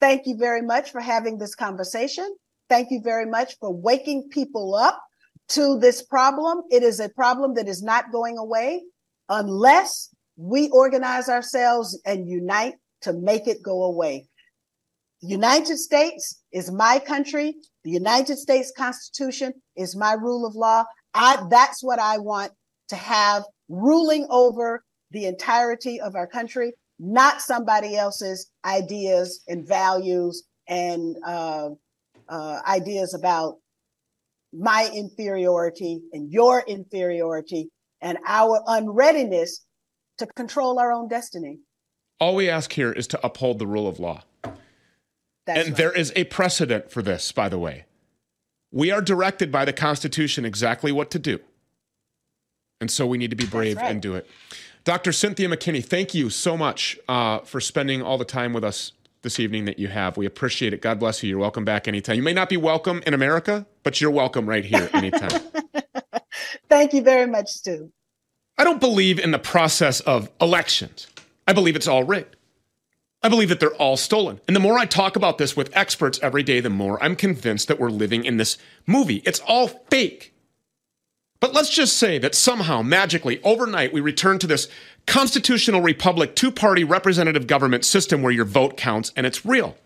Thank you very much for having this conversation. Thank you very much for waking people up to this problem. It is a problem that is not going away unless we organize ourselves and unite to make it go away. The United States is my country. The United States Constitution is my rule of law. I, that's what I want to have ruling over the entirety of our country, not somebody else's ideas and values and uh, uh, ideas about my inferiority and your inferiority and our unreadiness to control our own destiny. All we ask here is to uphold the rule of law. That's and right. there is a precedent for this, by the way. We are directed by the Constitution exactly what to do. And so we need to be brave right. and do it. Dr. Cynthia McKinney, thank you so much uh, for spending all the time with us this evening that you have. We appreciate it. God bless you. You're welcome back anytime. You may not be welcome in America, but you're welcome right here anytime. thank you very much, Stew. I don't believe in the process of elections. I believe it's all rigged. I believe that they're all stolen. And the more I talk about this with experts every day, the more I'm convinced that we're living in this movie. It's all fake. But let's just say that somehow, magically, overnight, we return to this constitutional republic, two party representative government system where your vote counts and it's real.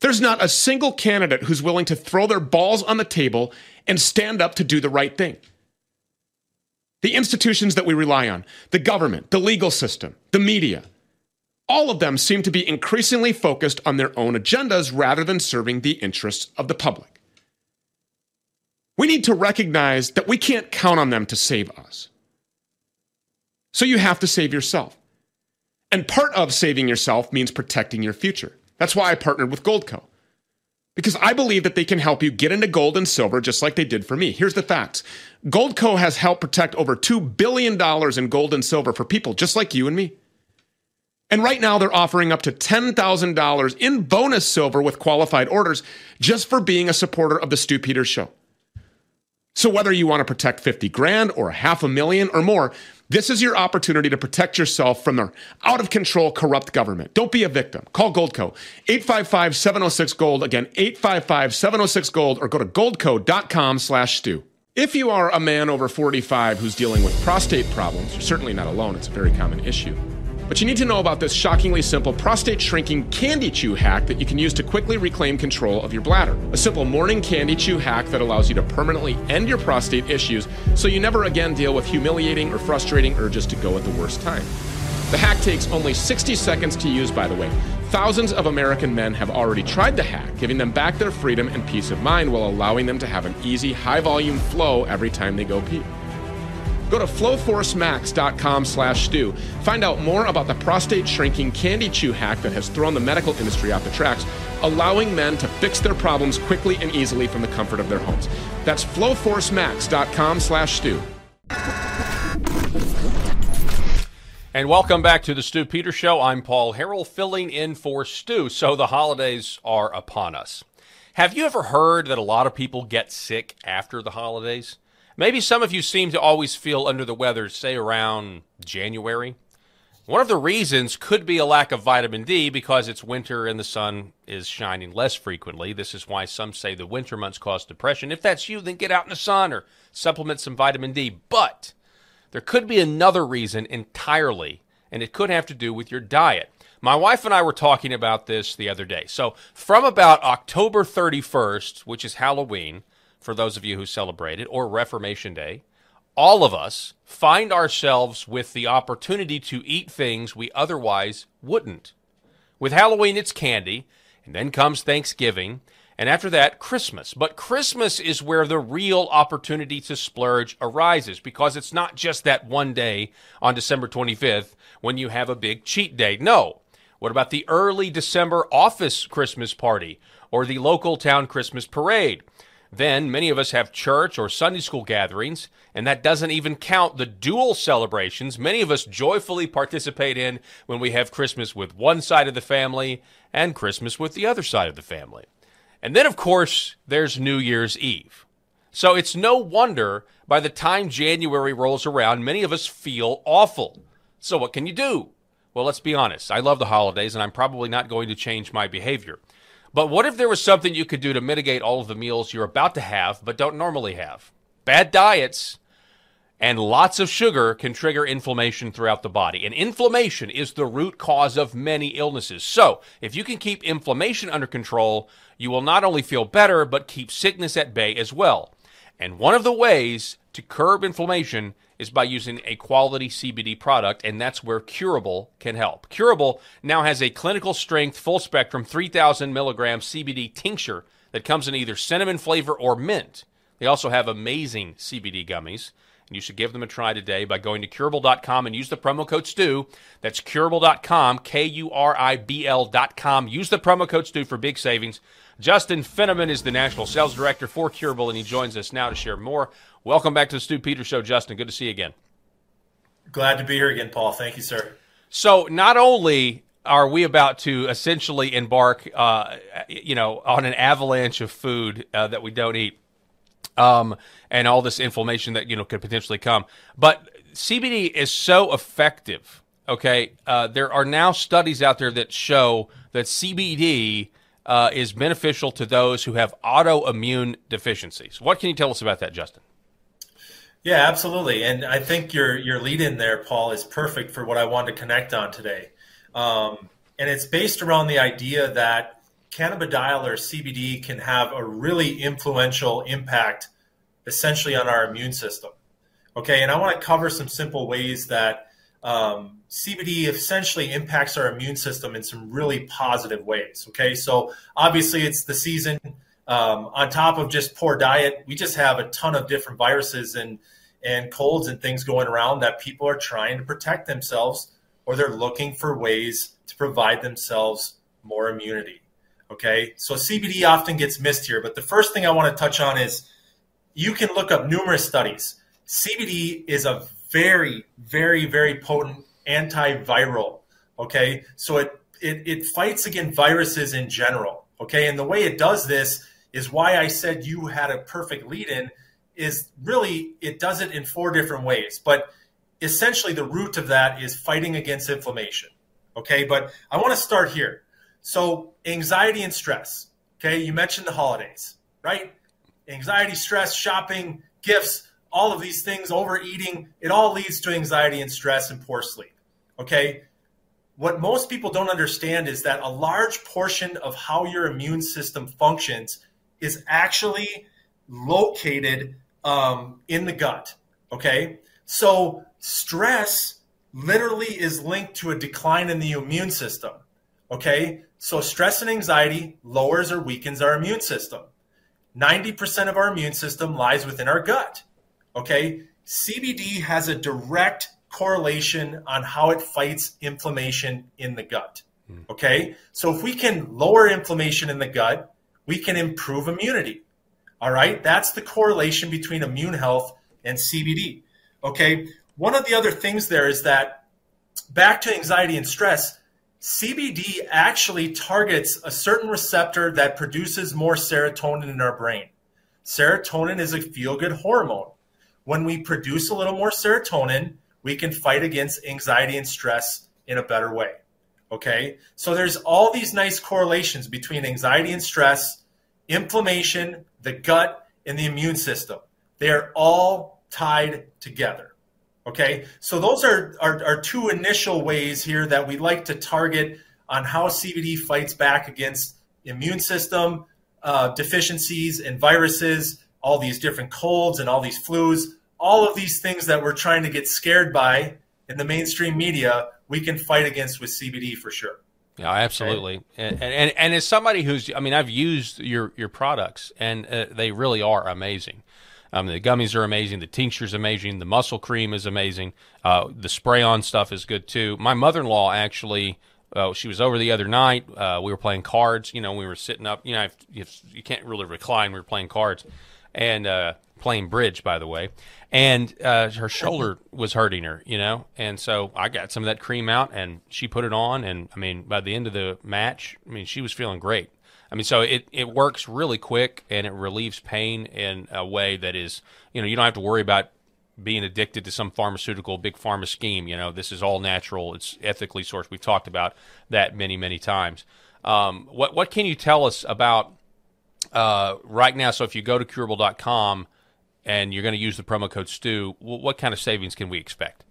There's not a single candidate who's willing to throw their balls on the table and stand up to do the right thing. The institutions that we rely on, the government, the legal system, the media, all of them seem to be increasingly focused on their own agendas rather than serving the interests of the public. We need to recognize that we can't count on them to save us. So you have to save yourself. And part of saving yourself means protecting your future. That's why I partnered with Goldco. Because I believe that they can help you get into gold and silver just like they did for me. Here's the facts Goldco has helped protect over $2 billion in gold and silver for people just like you and me. And right now, they're offering up to $10,000 in bonus silver with qualified orders just for being a supporter of the Stew Peters Show. So, whether you want to protect 50 grand or half a million or more, this is your opportunity to protect yourself from their out of control, corrupt government. Don't be a victim. Call Goldco 855 706 Gold. Again, 855 706 Gold or go to goldco.com slash stew. If you are a man over 45 who's dealing with prostate problems, you're certainly not alone. It's a very common issue. But you need to know about this shockingly simple prostate shrinking candy chew hack that you can use to quickly reclaim control of your bladder. A simple morning candy chew hack that allows you to permanently end your prostate issues so you never again deal with humiliating or frustrating urges to go at the worst time. The hack takes only 60 seconds to use, by the way. Thousands of American men have already tried the hack, giving them back their freedom and peace of mind while allowing them to have an easy, high volume flow every time they go pee. Go to flowforcemax.com slash stew. Find out more about the prostate shrinking candy chew hack that has thrown the medical industry off the tracks, allowing men to fix their problems quickly and easily from the comfort of their homes. That's flowforcemax.com slash stew. And welcome back to the Stew Peter Show. I'm Paul Harrell, filling in for Stew. So the holidays are upon us. Have you ever heard that a lot of people get sick after the holidays? Maybe some of you seem to always feel under the weather, say around January. One of the reasons could be a lack of vitamin D because it's winter and the sun is shining less frequently. This is why some say the winter months cause depression. If that's you, then get out in the sun or supplement some vitamin D. But there could be another reason entirely, and it could have to do with your diet. My wife and I were talking about this the other day. So, from about October 31st, which is Halloween, for those of you who celebrate it, or Reformation Day, all of us find ourselves with the opportunity to eat things we otherwise wouldn't. With Halloween, it's candy, and then comes Thanksgiving, and after that, Christmas. But Christmas is where the real opportunity to splurge arises because it's not just that one day on December 25th when you have a big cheat day. No. What about the early December office Christmas party or the local town Christmas parade? Then many of us have church or Sunday school gatherings, and that doesn't even count the dual celebrations many of us joyfully participate in when we have Christmas with one side of the family and Christmas with the other side of the family. And then, of course, there's New Year's Eve. So it's no wonder by the time January rolls around, many of us feel awful. So what can you do? Well, let's be honest. I love the holidays, and I'm probably not going to change my behavior. But what if there was something you could do to mitigate all of the meals you're about to have but don't normally have? Bad diets and lots of sugar can trigger inflammation throughout the body. And inflammation is the root cause of many illnesses. So, if you can keep inflammation under control, you will not only feel better, but keep sickness at bay as well. And one of the ways to curb inflammation is by using a quality CBD product, and that's where Kuribl can help. Kuribl now has a clinical strength, full spectrum, 3,000 milligram CBD tincture that comes in either cinnamon flavor or mint. They also have amazing CBD gummies. And you should give them a try today by going to kuribl.com and use the promo code STEW. That's kuribl.com, K U R I B L.com. Use the promo code STEW for big savings. Justin Finneman is the National Sales Director for Kuribl, and he joins us now to share more Welcome back to the Stew Peter Show, Justin. Good to see you again. Glad to be here again, Paul. Thank you, sir. So, not only are we about to essentially embark, uh, you know, on an avalanche of food uh, that we don't eat, um, and all this inflammation that you know could potentially come, but CBD is so effective. Okay, uh, there are now studies out there that show that CBD uh, is beneficial to those who have autoimmune deficiencies. What can you tell us about that, Justin? Yeah, absolutely. And I think your your lead in there, Paul, is perfect for what I wanted to connect on today. Um, and it's based around the idea that cannabidiol or CBD can have a really influential impact, essentially, on our immune system. Okay, and I want to cover some simple ways that um, CBD essentially impacts our immune system in some really positive ways. Okay, so obviously it's the season. Um, on top of just poor diet, we just have a ton of different viruses and and colds and things going around that people are trying to protect themselves or they're looking for ways to provide themselves more immunity. Okay, so CBD often gets missed here, but the first thing I want to touch on is you can look up numerous studies. CBD is a very, very, very potent antiviral. Okay, so it, it, it fights against viruses in general. Okay, and the way it does this is why I said you had a perfect lead in is really it does it in four different ways. But essentially, the root of that is fighting against inflammation. Okay, but I want to start here. So, anxiety and stress. Okay, you mentioned the holidays, right? Anxiety, stress, shopping, gifts, all of these things, overeating, it all leads to anxiety and stress and poor sleep. Okay, what most people don't understand is that a large portion of how your immune system functions is actually located um, in the gut. Okay. So stress literally is linked to a decline in the immune system. Okay. So stress and anxiety lowers or weakens our immune system. 90% of our immune system lies within our gut. Okay. CBD has a direct correlation on how it fights inflammation in the gut. Hmm. Okay. So if we can lower inflammation in the gut, we can improve immunity. All right. That's the correlation between immune health and CBD. Okay. One of the other things there is that back to anxiety and stress, CBD actually targets a certain receptor that produces more serotonin in our brain. Serotonin is a feel good hormone. When we produce a little more serotonin, we can fight against anxiety and stress in a better way. Okay. So there's all these nice correlations between anxiety and stress, inflammation, the gut, and the immune system. They are all tied together. Okay, so those are, are, are two initial ways here that we like to target on how CBD fights back against immune system uh, deficiencies and viruses, all these different colds and all these flus, all of these things that we're trying to get scared by in the mainstream media, we can fight against with CBD for sure. Yeah, absolutely. And, and and as somebody who's, I mean, I've used your your products, and uh, they really are amazing. Um, the gummies are amazing. The tincture's amazing. The muscle cream is amazing. Uh, the spray on stuff is good too. My mother in law actually, uh, she was over the other night. Uh, we were playing cards. You know, we were sitting up. You know, if, if you can't really recline, we were playing cards, and uh, playing bridge, by the way. And uh, her shoulder was hurting her, you know. And so I got some of that cream out, and she put it on. And I mean, by the end of the match, I mean, she was feeling great. I mean, so it, it works really quick and it relieves pain in a way that is, you know, you don't have to worry about being addicted to some pharmaceutical big pharma scheme. You know, this is all natural. It's ethically sourced. We've talked about that many, many times. Um, what what can you tell us about uh, right now? So if you go to kuribl.com and you're going to use the promo code Stew, what kind of savings can we expect?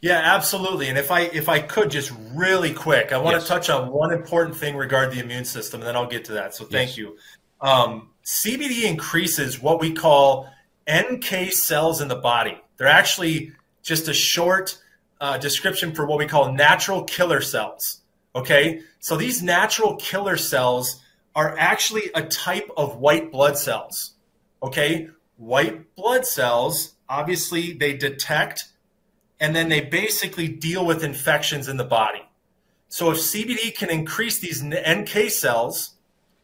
Yeah, absolutely. And if I if I could just really quick, I want yes. to touch on one important thing regarding the immune system, and then I'll get to that. So thank yes. you. Um, CBD increases what we call NK cells in the body. They're actually just a short uh, description for what we call natural killer cells. Okay, so these natural killer cells are actually a type of white blood cells. Okay, white blood cells, obviously, they detect and then they basically deal with infections in the body. So if CBD can increase these NK cells,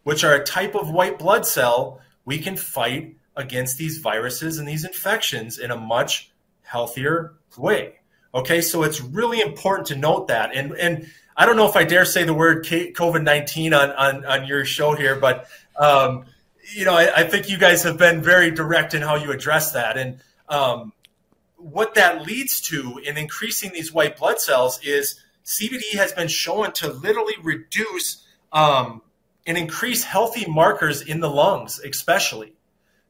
which are a type of white blood cell, we can fight against these viruses and these infections in a much healthier way. Okay, so it's really important to note that. And and I don't know if I dare say the word COVID nineteen on, on on your show here, but um, you know, I, I, think you guys have been very direct in how you address that. And um, what that leads to in increasing these white blood cells is CBD has been shown to literally reduce um, and increase healthy markers in the lungs, especially.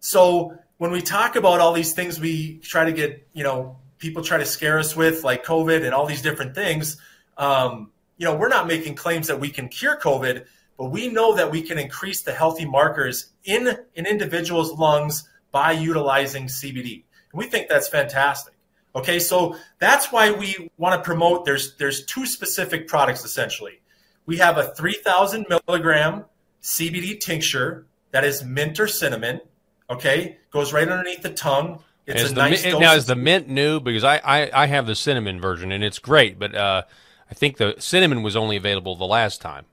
So when we talk about all these things, we try to get you know people try to scare us with like COVID and all these different things. Um, you know, we're not making claims that we can cure COVID, but we know that we can increase the healthy markers in an individual's lungs by utilizing CBD. And we think that's fantastic. Okay, so that's why we want to promote. There's there's two specific products essentially. We have a 3,000 milligram CBD tincture that is mint or cinnamon. Okay, goes right underneath the tongue. It's is a nice now is the mint new because I, I, I have the cinnamon version and it's great, but uh, I think the cinnamon was only available the last time.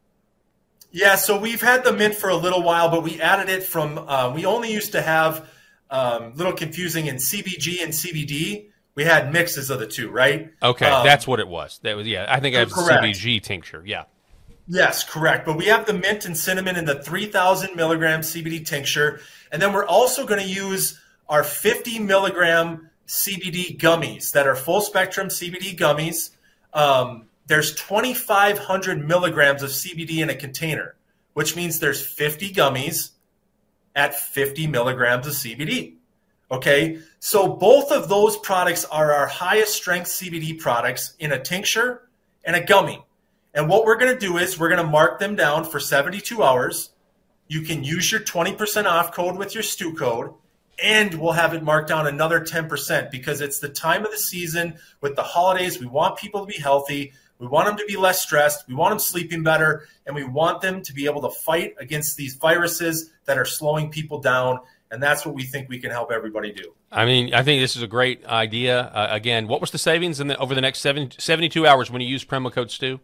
Yeah, so we've had the mint for a little while, but we added it from. Uh, we only used to have um, a little confusing in CBG and CBD. We had mixes of the two, right? Okay, um, that's what it was. That was yeah. I think I have correct. CBG tincture. Yeah. Yes, correct. But we have the mint and cinnamon in the 3,000 milligram CBD tincture, and then we're also going to use our 50 milligram CBD gummies that are full spectrum CBD gummies. Um, there's 2,500 milligrams of CBD in a container, which means there's 50 gummies at 50 milligrams of CBD. Okay, so both of those products are our highest strength CBD products in a tincture and a gummy. And what we're going to do is we're going to mark them down for 72 hours. You can use your 20% off code with your Stew code and we'll have it marked down another 10% because it's the time of the season with the holidays. We want people to be healthy. We want them to be less stressed. We want them sleeping better. And we want them to be able to fight against these viruses that are slowing people down. And that's what we think we can help everybody do. I mean, I think this is a great idea. Uh, again, what was the savings in the, over the next seven, 72 hours when you use promo code STEW?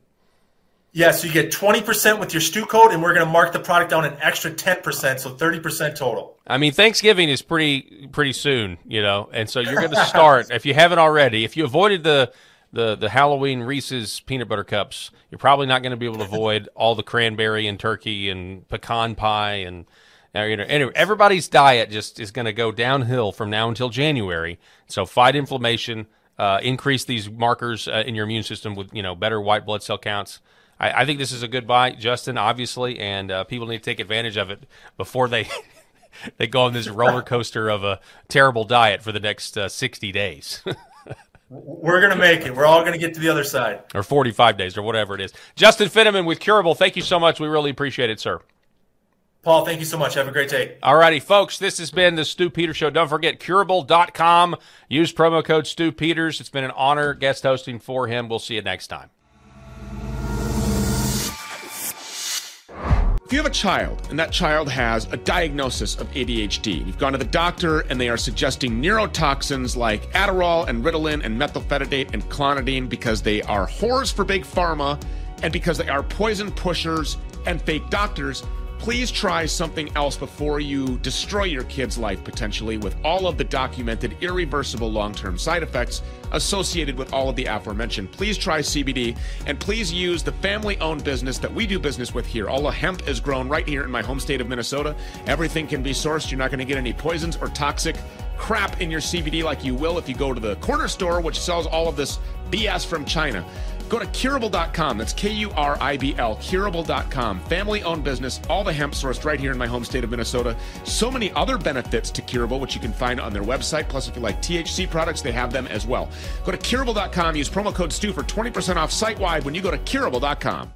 Yeah, so you get 20% with your Stew code, and we're going to mark the product down an extra 10%, so 30% total. I mean, Thanksgiving is pretty pretty soon, you know, and so you're going to start, if you haven't already, if you avoided the, the, the Halloween Reese's peanut butter cups, you're probably not going to be able to avoid all the cranberry and turkey and pecan pie and uh, you know, anyway, everybody's diet just is going to go downhill from now until January. So fight inflammation, uh, increase these markers uh, in your immune system with you know better white blood cell counts. I, I think this is a good buy, Justin, obviously, and uh, people need to take advantage of it before they they go on this roller coaster of a terrible diet for the next uh, 60 days. We're going to make it. We're all going to get to the other side. Or 45 days or whatever it is. Justin Finneman with Kuribl, thank you so much. We really appreciate it, sir. Paul, thank you so much. Have a great day. All righty, folks. This has been the Stew Peters Show. Don't forget kuribl.com. Use promo code Stew Peters. It's been an honor guest hosting for him. We'll see you next time. If you have a child and that child has a diagnosis of ADHD, you've gone to the doctor and they are suggesting neurotoxins like Adderall and Ritalin and methylphenidate and clonidine because they are whores for big pharma and because they are poison pushers and fake doctors, please try something else before you destroy your kid's life potentially with all of the documented irreversible long term side effects associated with all of the aforementioned. Please try CBD and please use the family owned business that we do business with here. All the hemp is grown right here in my home state of Minnesota. Everything can be sourced. You're not going to get any poisons or toxic crap in your CBD like you will if you go to the corner store, which sells all of this BS from China. Go to kuribl.com. That's K U R I B L, kuribl.com. Family owned business, all the hemp sourced right here in my home state of Minnesota. So many other benefits to Kuribl, which you can find on their website. Plus, if you like THC products, they have them as well. Go to kuribl.com, use promo code STEW for 20% off site wide when you go to kuribl.com.